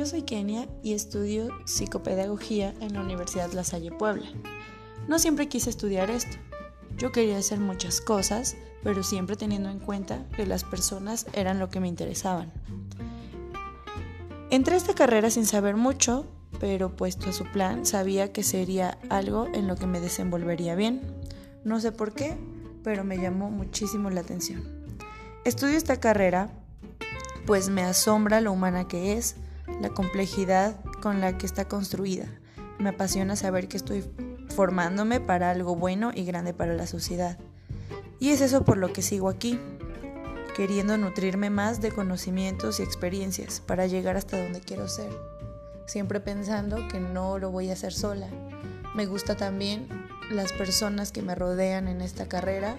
yo soy Kenia y estudio psicopedagogía en la Universidad La Salle Puebla. No siempre quise estudiar esto. Yo quería hacer muchas cosas, pero siempre teniendo en cuenta que las personas eran lo que me interesaban. Entré a esta carrera sin saber mucho, pero puesto a su plan sabía que sería algo en lo que me desenvolvería bien. No sé por qué, pero me llamó muchísimo la atención. Estudio esta carrera pues me asombra lo humana que es, la complejidad con la que está construida. Me apasiona saber que estoy formándome para algo bueno y grande para la sociedad. Y es eso por lo que sigo aquí, queriendo nutrirme más de conocimientos y experiencias para llegar hasta donde quiero ser, siempre pensando que no lo voy a hacer sola. Me gusta también las personas que me rodean en esta carrera.